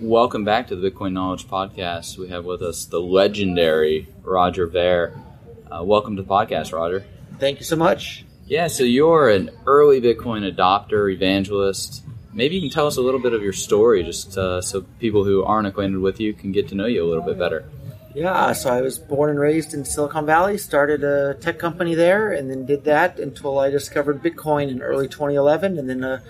Welcome back to the Bitcoin Knowledge Podcast. We have with us the legendary Roger Ver. Uh, welcome to the podcast, Roger. Thank you so much. Yeah, so you're an early Bitcoin adopter, evangelist. Maybe you can tell us a little bit of your story, just uh, so people who aren't acquainted with you can get to know you a little bit better. Yeah, so I was born and raised in Silicon Valley, started a tech company there, and then did that until I discovered Bitcoin in early 2011, and then uh,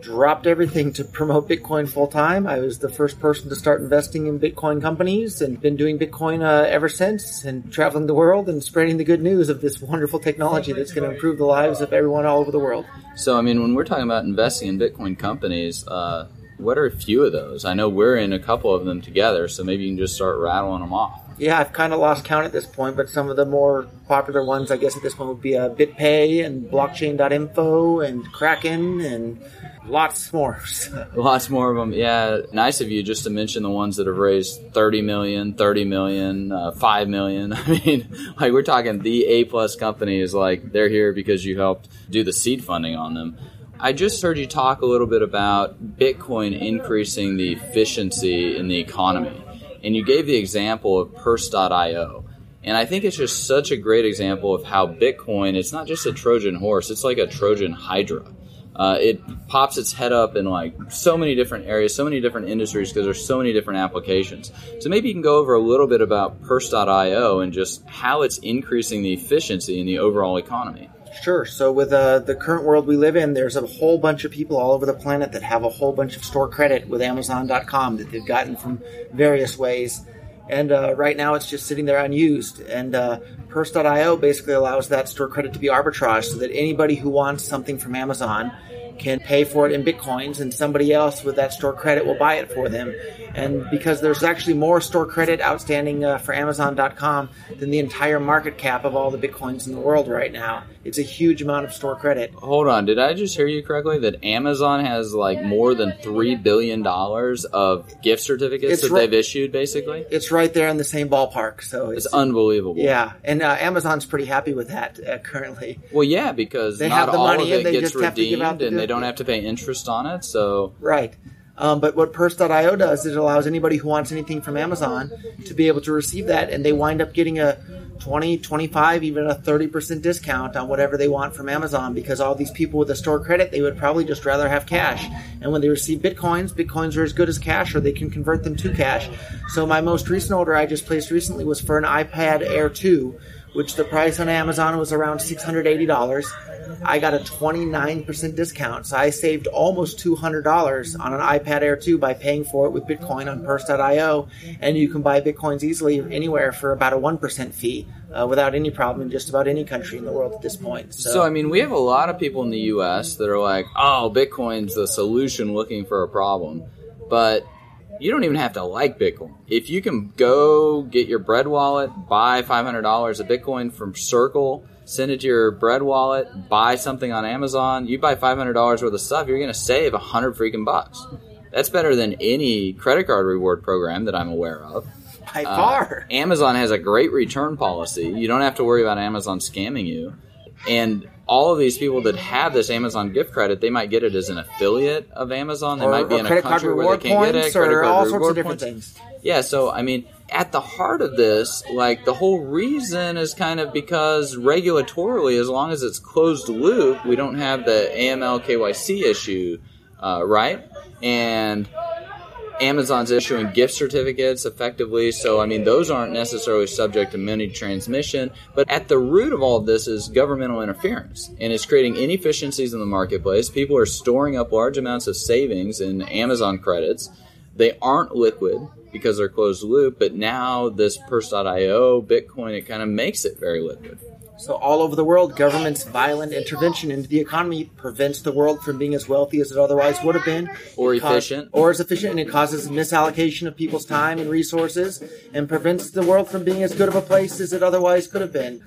dropped everything to promote Bitcoin full time. I was the first person to start investing in Bitcoin companies and been doing Bitcoin uh, ever since and traveling the world and spreading the good news of this wonderful technology that's going to improve the lives of everyone all over the world. So, I mean, when we're talking about investing in Bitcoin companies, uh, what are a few of those? I know we're in a couple of them together, so maybe you can just start rattling them off. Yeah, I've kind of lost count at this point, but some of the more popular ones, I guess, at this point would be uh, BitPay and Blockchain.info and Kraken and lots more. lots more of them. Yeah, nice of you just to mention the ones that have raised 30 million, 30 million, uh, 5 million. I mean, like we're talking the A plus companies, like they're here because you helped do the seed funding on them. I just heard you talk a little bit about Bitcoin increasing the efficiency in the economy. And you gave the example of Purse.io. And I think it's just such a great example of how Bitcoin, it's not just a Trojan horse, it's like a Trojan Hydra. Uh, it pops its head up in like so many different areas, so many different industries because there's so many different applications. So maybe you can go over a little bit about Purse.io and just how it's increasing the efficiency in the overall economy. Sure. So, with uh, the current world we live in, there's a whole bunch of people all over the planet that have a whole bunch of store credit with Amazon.com that they've gotten from various ways. And uh, right now it's just sitting there unused. And uh, Purse.io basically allows that store credit to be arbitraged so that anybody who wants something from Amazon can pay for it in bitcoins and somebody else with that store credit will buy it for them. And because there's actually more store credit outstanding uh, for Amazon.com than the entire market cap of all the bitcoins in the world right now, it's a huge amount of store credit. Hold on, did I just hear you correctly that Amazon has like more than $3 billion of gift certificates It's that right- they've issued basically? It's right there in the same ballpark. So it's, It's unbelievable. yeah, and uh, Amazon's pretty happy with that uh, currently. Well, yeah, because They not have the all money of and it they gets just have to give out redeemed, the and they don't have to pay interest on it. So, Right. Um, but what Purse.io does is it allows anybody who wants anything from Amazon to be able to receive that, and they wind up getting a 20, 25, even a 30% discount on whatever they want from Amazon because all these people with a store credit, they would probably just rather have cash. And when they receive bitcoins, bitcoins are as good as cash or they can convert them to cash. So my most recent order I just placed recently was for an iPad Air 2, which the price on Amazon was around $680. I got a 29% discount. So I saved almost $200 on an iPad Air 2 by paying for it with Bitcoin on Purse.io. And you can buy Bitcoins easily anywhere for about a 1% fee uh, without any problem in just about any country in the world at this point. So, so I mean, we have a lot of people in the U.S. that are like, "Oh, Bitcoin's the solution, looking for a problem," but you don't even have to like Bitcoin. If you can go get your bread wallet, buy five hundred dollars of Bitcoin from Circle, send it to your bread wallet, buy something on Amazon, you buy five hundred dollars worth of stuff, you're going to save a hundred freaking bucks. That's better than any credit card reward program that I'm aware of. by Uh, far. Amazon has a great return policy. You don't have to worry about Amazon scamming you. And all of these people that have this Amazon gift credit, they might get it as an affiliate of Amazon. They or, might be in a country where they can't get it. credit all sorts of different points. things. Yeah, so I mean, at the heart of this, like the whole reason is kind of because regulatorily, as long as it's closed loop, we don't have the AML KYC issue, uh, right? And Amazon's issuing gift certificates effectively, so I mean, those aren't necessarily subject to money transmission. But at the root of all of this is governmental interference, and it's creating inefficiencies in the marketplace. People are storing up large amounts of savings in Amazon credits. They aren't liquid because they're closed loop, but now this Purse.io, Bitcoin, it kind of makes it very liquid. So all over the world, government's violent intervention into the economy prevents the world from being as wealthy as it otherwise would have been, or efficient, or as efficient, and it causes misallocation of people's time and resources, and prevents the world from being as good of a place as it otherwise could have been.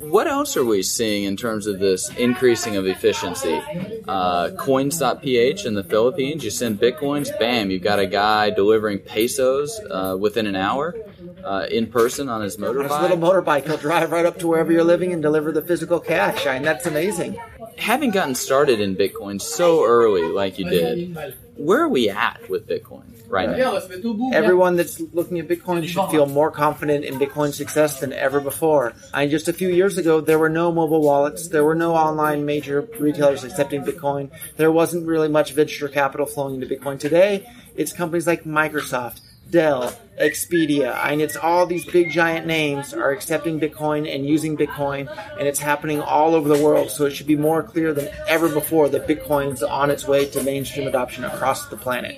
What else are we seeing in terms of this increasing of efficiency? Uh, coins.ph in the Philippines, you send bitcoins, bam, you've got a guy delivering pesos uh, within an hour uh, in person on his On his little motorbike. motorbike, he'll drive right up to wherever you're living and deliver the physical cash. I mean, that's amazing. Having gotten started in Bitcoin so early, like you did, where are we at with Bitcoin right now? Everyone that's looking at Bitcoin should feel more confident in Bitcoin's success than ever before. I mean, just a few years ago, there were no mobile wallets, there were no online major retailers accepting Bitcoin. There wasn't really much venture capital flowing into Bitcoin. Today, it's companies like Microsoft, Dell, Expedia. and it's all these big giant names are accepting Bitcoin and using Bitcoin, and it's happening all over the world. So it should be more clear than ever before that Bitcoin's on its way to mainstream adoption across the planet.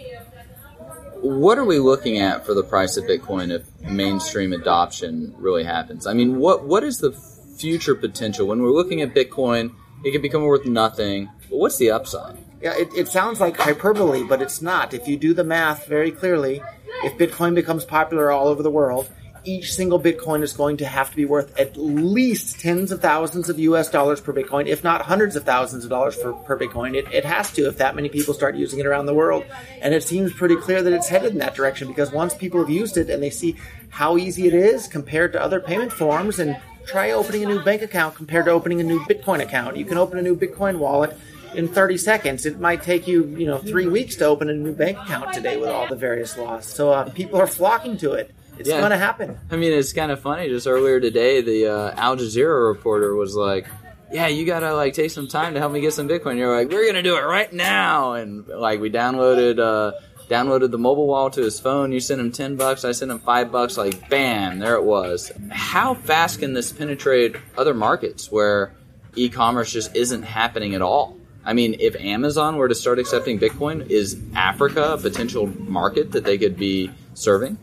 What are we looking at for the price of Bitcoin if mainstream adoption really happens? I mean, what what is the future potential when we're looking at Bitcoin? It could become worth nothing. But what's the upside? Yeah, it, it sounds like hyperbole, but it's not. If you do the math very clearly, if Bitcoin becomes popular all over the world, each single Bitcoin is going to have to be worth at least tens of thousands of US dollars per Bitcoin, if not hundreds of thousands of dollars for, per Bitcoin. It, it has to if that many people start using it around the world. And it seems pretty clear that it's headed in that direction because once people have used it and they see how easy it is compared to other payment forms and try opening a new bank account compared to opening a new Bitcoin account. You can open a new Bitcoin wallet in 30 seconds. It might take you, you know, three weeks to open a new bank account today with all the various laws. So uh, people are flocking to it. It's Yeah. going to happen. I mean, it's kind of funny. Just earlier today, the uh, Al Jazeera reporter was like, "Yeah, you gotta like take some time to help me get some Bitcoin." You're like, "We're gonna do it right now!" And like, we downloaded uh, downloaded the mobile wallet to his phone. You sent him ten bucks. I sent him five bucks. Like, bam, there it was. How fast can this penetrate other markets where e-commerce just isn't happening at all? I mean, if Amazon were to start accepting Bitcoin, is Africa a potential market that they could be serving?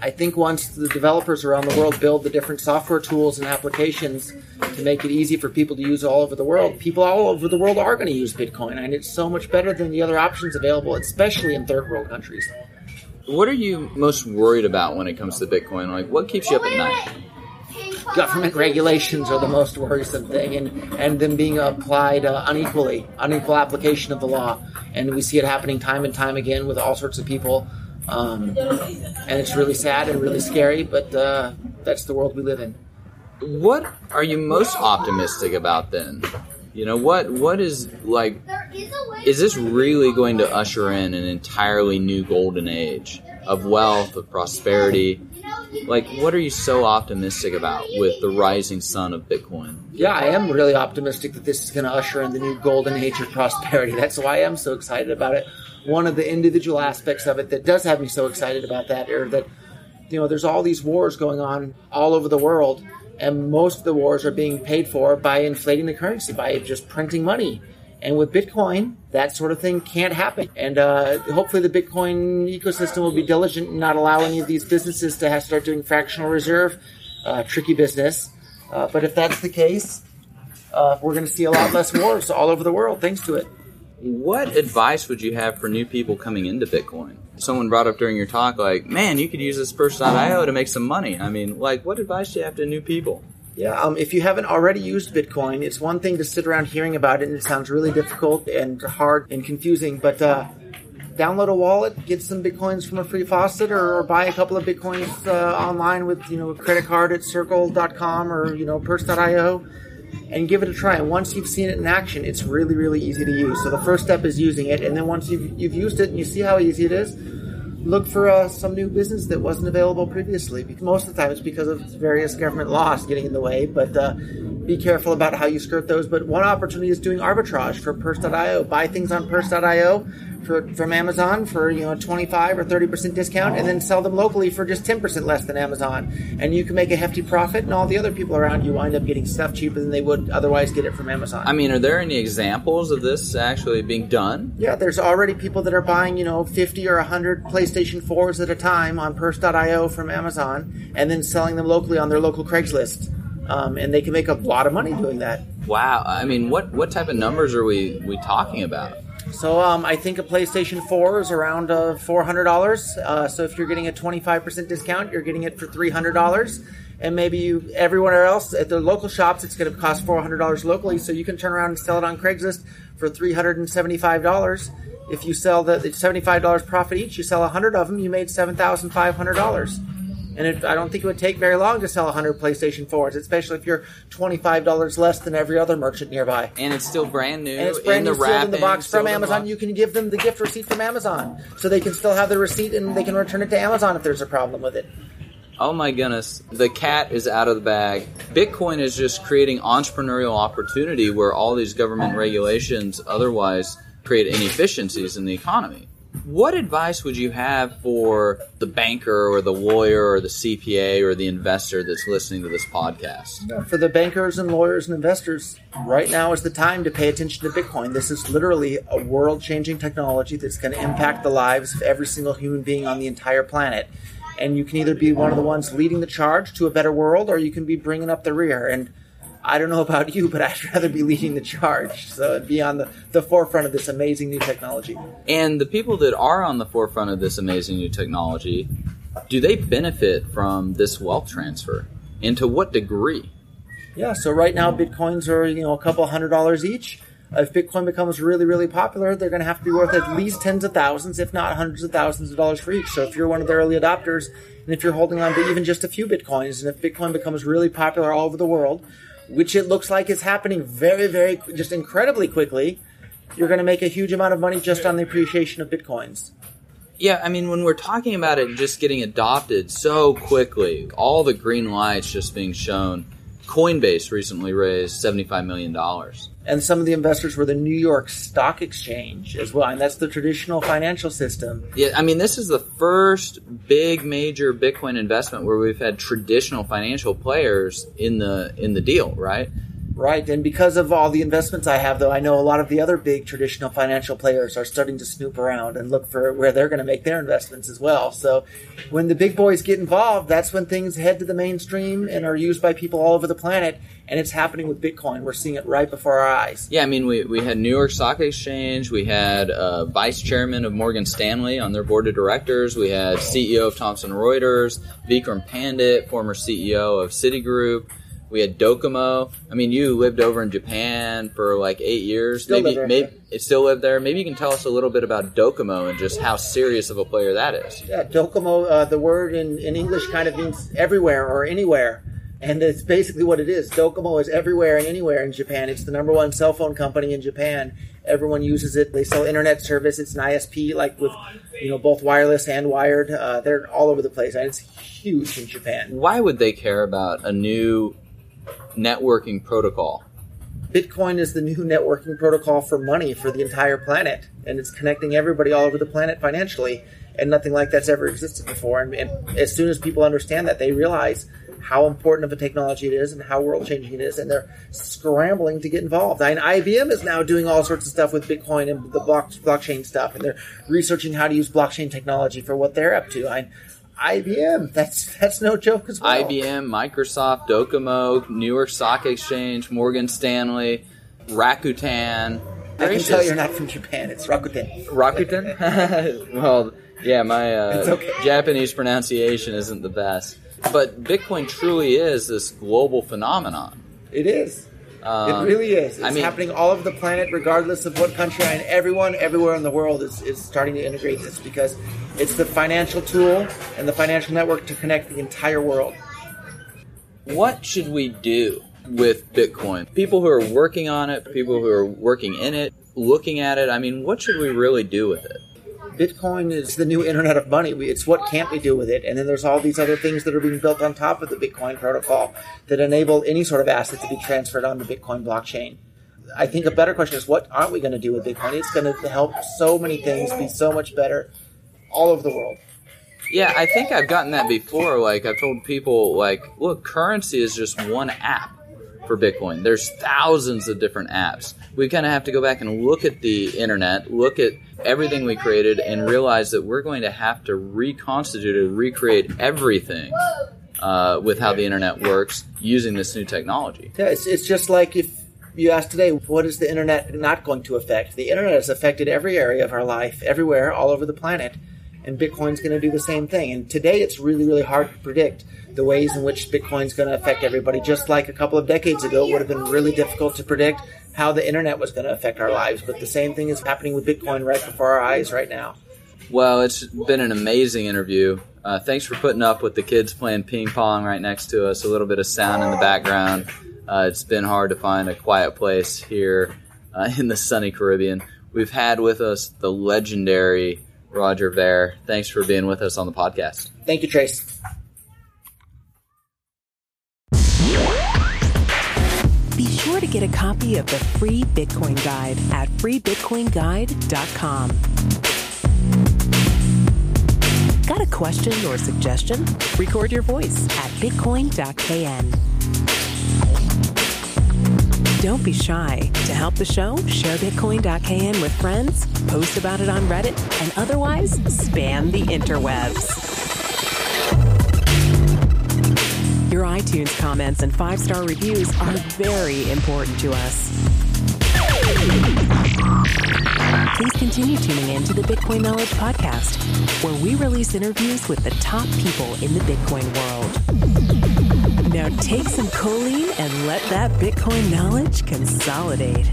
I think once the developers around the world build the different software tools and applications to make it easy for people to use all over the world, people all over the world are going to use Bitcoin. And it's so much better than the other options available, especially in third world countries. What are you most worried about when it comes to Bitcoin? Like, what keeps you up at night? Government regulations are the most worrisome thing, and, and them being applied uh, unequally, unequal application of the law. And we see it happening time and time again with all sorts of people. Um, and it's really sad and really scary, but uh, that's the world we live in. What are you most optimistic about then? You know, what what is like is this really going to usher in an entirely new golden age of wealth, of prosperity? Like what are you so optimistic about with the rising sun of Bitcoin? Yeah, I am really optimistic that this is going to usher in the new golden age of prosperity. That's why I'm so excited about it. One of the individual aspects of it that does have me so excited about that that, you know, there's all these wars going on all over the world, and most of the wars are being paid for by inflating the currency, by just printing money. And with Bitcoin, that sort of thing can't happen. And uh, hopefully, the Bitcoin ecosystem will be diligent and not allow any of these businesses to have start doing fractional reserve, uh, tricky business. Uh, but if that's the case, uh, we're going to see a lot less wars all over the world thanks to it. What advice would you have for new people coming into Bitcoin? Someone brought up during your talk, like, man, you could use this Purse.io to make some money. I mean, like, what advice do you have to new people? Yeah, um, if you haven't already used Bitcoin, it's one thing to sit around hearing about it and it sounds really difficult and hard and confusing, but uh, download a wallet, get some Bitcoins from a free faucet, or, or buy a couple of Bitcoins uh, online with, you know, a credit card at circle.com or, you know, purse.io and give it a try. And once you've seen it in action, it's really, really easy to use. So the first step is using it, and then once you've, you've used it and you see how easy it is, look for uh, some new business that wasn't available previously. Most of the time, it's because of various government laws getting in the way. But uh, be careful about how you skirt those. But one opportunity is doing arbitrage for Purse.io. Buy things on Purse.io for, from Amazon for you know 25 or 30 percent discount, and then sell them locally for just 10 percent less than Amazon, and you can make a hefty profit, and all the other people around you wind up getting stuff cheaper than they would otherwise get it from Amazon. I mean, are there any examples of this actually being done? Yeah, there's already people that are buying, you know, 50 or 100 PlayStation 4s at a time on Purse.io from Amazon and then selling them locally on their local Craigslist. Um, and they can make a lot of money doing that. Wow. I mean, what, what type of numbers are we, we talking about? So um, I think a PlayStation 4 is around uh, $400. Uh, so if you're getting a 25% discount, you're getting it for $300. And maybe you, everywhere else at the local shops, it's going to cost $400 locally. So you can turn around and sell it on Craigslist for $375. If you sell the, the $75 profit each, you sell 100 of them, you made $7,500. And it, I don't think it would take very long to sell 100 PlayStation 4s, especially if you're $25 less than every other merchant nearby. And it's still brand new. And it's brand in new, the sealed in the box from sealed in the Amazon. box. You can give them the gift receipt from Amazon, so they can still have the receipt and they can return it to Amazon if there's a problem with it. Oh my goodness. The cat is out of the bag. Bitcoin is just creating entrepreneurial opportunity where all these government regulations otherwise create inefficiencies in the economy. What advice would you have for the banker or the lawyer or the CPA or the investor that's listening to this podcast? For the bankers and lawyers and investors, right now is the time to pay attention to Bitcoin. This is literally a world changing technology that's going to impact the lives of every single human being on the entire planet. And you can either be one of the ones leading the charge to a better world or you can be bringing up the rear. And I don't know about you, but I'd rather be leading the charge. So be on the, the forefront of this amazing new technology. And the people that are on the forefront of this amazing new technology, do they benefit from this wealth transfer? And to what degree? Yeah, so right now Bitcoins are, you know, a couple hundred dollars each. If Bitcoin becomes really, really popular, they're going to have to be worth at least tens of thousands, if not hundreds of thousands of dollars for each. So if you're one of the early adopters, and if you're holding on to even just a few Bitcoins, and if Bitcoin becomes really popular all over the world, which it looks like is happening very, very, just incredibly quickly, you're going to make a huge amount of money just on the appreciation of Bitcoins. Yeah, I mean, when we're talking about it just getting adopted so quickly, all the green lights just being shown, Coinbase recently raised $75 million. And some of the investors were the New York Stock Exchange as well, and that's the traditional financial system. Yeah, I mean, this is the first big major Bitcoin investment where we've had traditional financial players in the in the deal, right? Right, and because of all the investments I have, though, I know a lot of the other big traditional financial players are starting to snoop around and look for where they're going to make their investments as well. So, when the big boys get involved, that's when things head to the mainstream and are used by people all over the planet. And it's happening with Bitcoin. We're seeing it right before our eyes. Yeah, I mean, we, we had New York Stock Exchange, we had uh, vice chairman of Morgan Stanley on their board of directors, we had CEO of Thomson Reuters, Vikram Pandit, former CEO of Citigroup. We had Docomo. I mean, you lived over in Japan for like eight years. Still maybe, maybe it still lived there. Maybe you can tell us a little bit about Docomo and just how serious of a player that is. Yeah, Docomo, uh, the word in, in English kind of means everywhere or anywhere. And it's basically what it is. Docomo is everywhere and anywhere in Japan. It's the number one cell phone company in Japan. Everyone uses it. They sell internet service. It's an ISP, like with you know both wireless and wired. Uh, they're all over the place, and it's huge in Japan. Why would they care about a new networking protocol? Bitcoin is the new networking protocol for money for the entire planet, and it's connecting everybody all over the planet financially, and nothing like that's ever existed before. And, and as soon as people understand that, they realize how important of a technology it is and how world changing it is, and they're scrambling to get involved. Mean, IBM is now doing all sorts of stuff with Bitcoin and the block, blockchain stuff, and they're researching how to use blockchain technology for what they're up to. I, IBM, that's that's no joke as well. IBM, Microsoft, Docomo, New York Stock Exchange, Morgan Stanley, Rakuten. I can tell you're not from Japan. It's Rakuten. Rakuten? well, yeah, my uh, okay. Japanese pronunciation isn't the best. But Bitcoin truly is this global phenomenon. It is. Um, it really is. It's I mean- happening all over the planet, regardless of what country. And everyone, everywhere in the world, is, is starting to integrate this because it's the financial tool and the financial network to connect the entire world. What should we do with Bitcoin? People who are working on it, people who are working in it, looking at it. I mean, what should we really do with it? Bitcoin is the new internet of money. It's what can't we do with it? And then there's all these other things that are being built on top of the Bitcoin protocol that enable any sort of asset to be transferred on the Bitcoin blockchain. I think a better question is what aren't we going to do with Bitcoin? It's going to help so many things be so much better all over the world. Yeah, I think I've gotten that before. Like I've told people, like, look, currency is just one app for Bitcoin. There's thousands of different apps. We kind of have to go back and look at the internet, look at everything we created, and realize that we're going to have to reconstitute and recreate everything uh, with how the internet works using this new technology. Yeah, it's, it's just like if you ask today, what is the internet not going to affect? The internet has affected every area of our life, everywhere, all over the planet. And Bitcoin's going to do the same thing. And today it's really, really hard to predict the ways in which Bitcoin's going to affect everybody. Just like a couple of decades ago, it would have been really difficult to predict how the internet was going to affect our lives. But the same thing is happening with Bitcoin right before our eyes right now. Well, it's been an amazing interview. Uh, thanks for putting up with the kids playing ping pong right next to us, a little bit of sound in the background. Uh, it's been hard to find a quiet place here uh, in the sunny Caribbean. We've had with us the legendary Roger Ver. Thanks for being with us on the podcast. Thank you, Trace. Be sure to get a copy of the free Bitcoin Guide at freebitcoinguide.com. Got a question or suggestion? Record your voice at bitcoin.kn. Don't be shy. To help the show, share Bitcoin.kn with friends, post about it on Reddit, and otherwise spam the interwebs. Your iTunes comments and five star reviews are very important to us. Please continue tuning in to the Bitcoin Knowledge Podcast, where we release interviews with the top people in the Bitcoin world. Now take some choline and let that Bitcoin knowledge consolidate.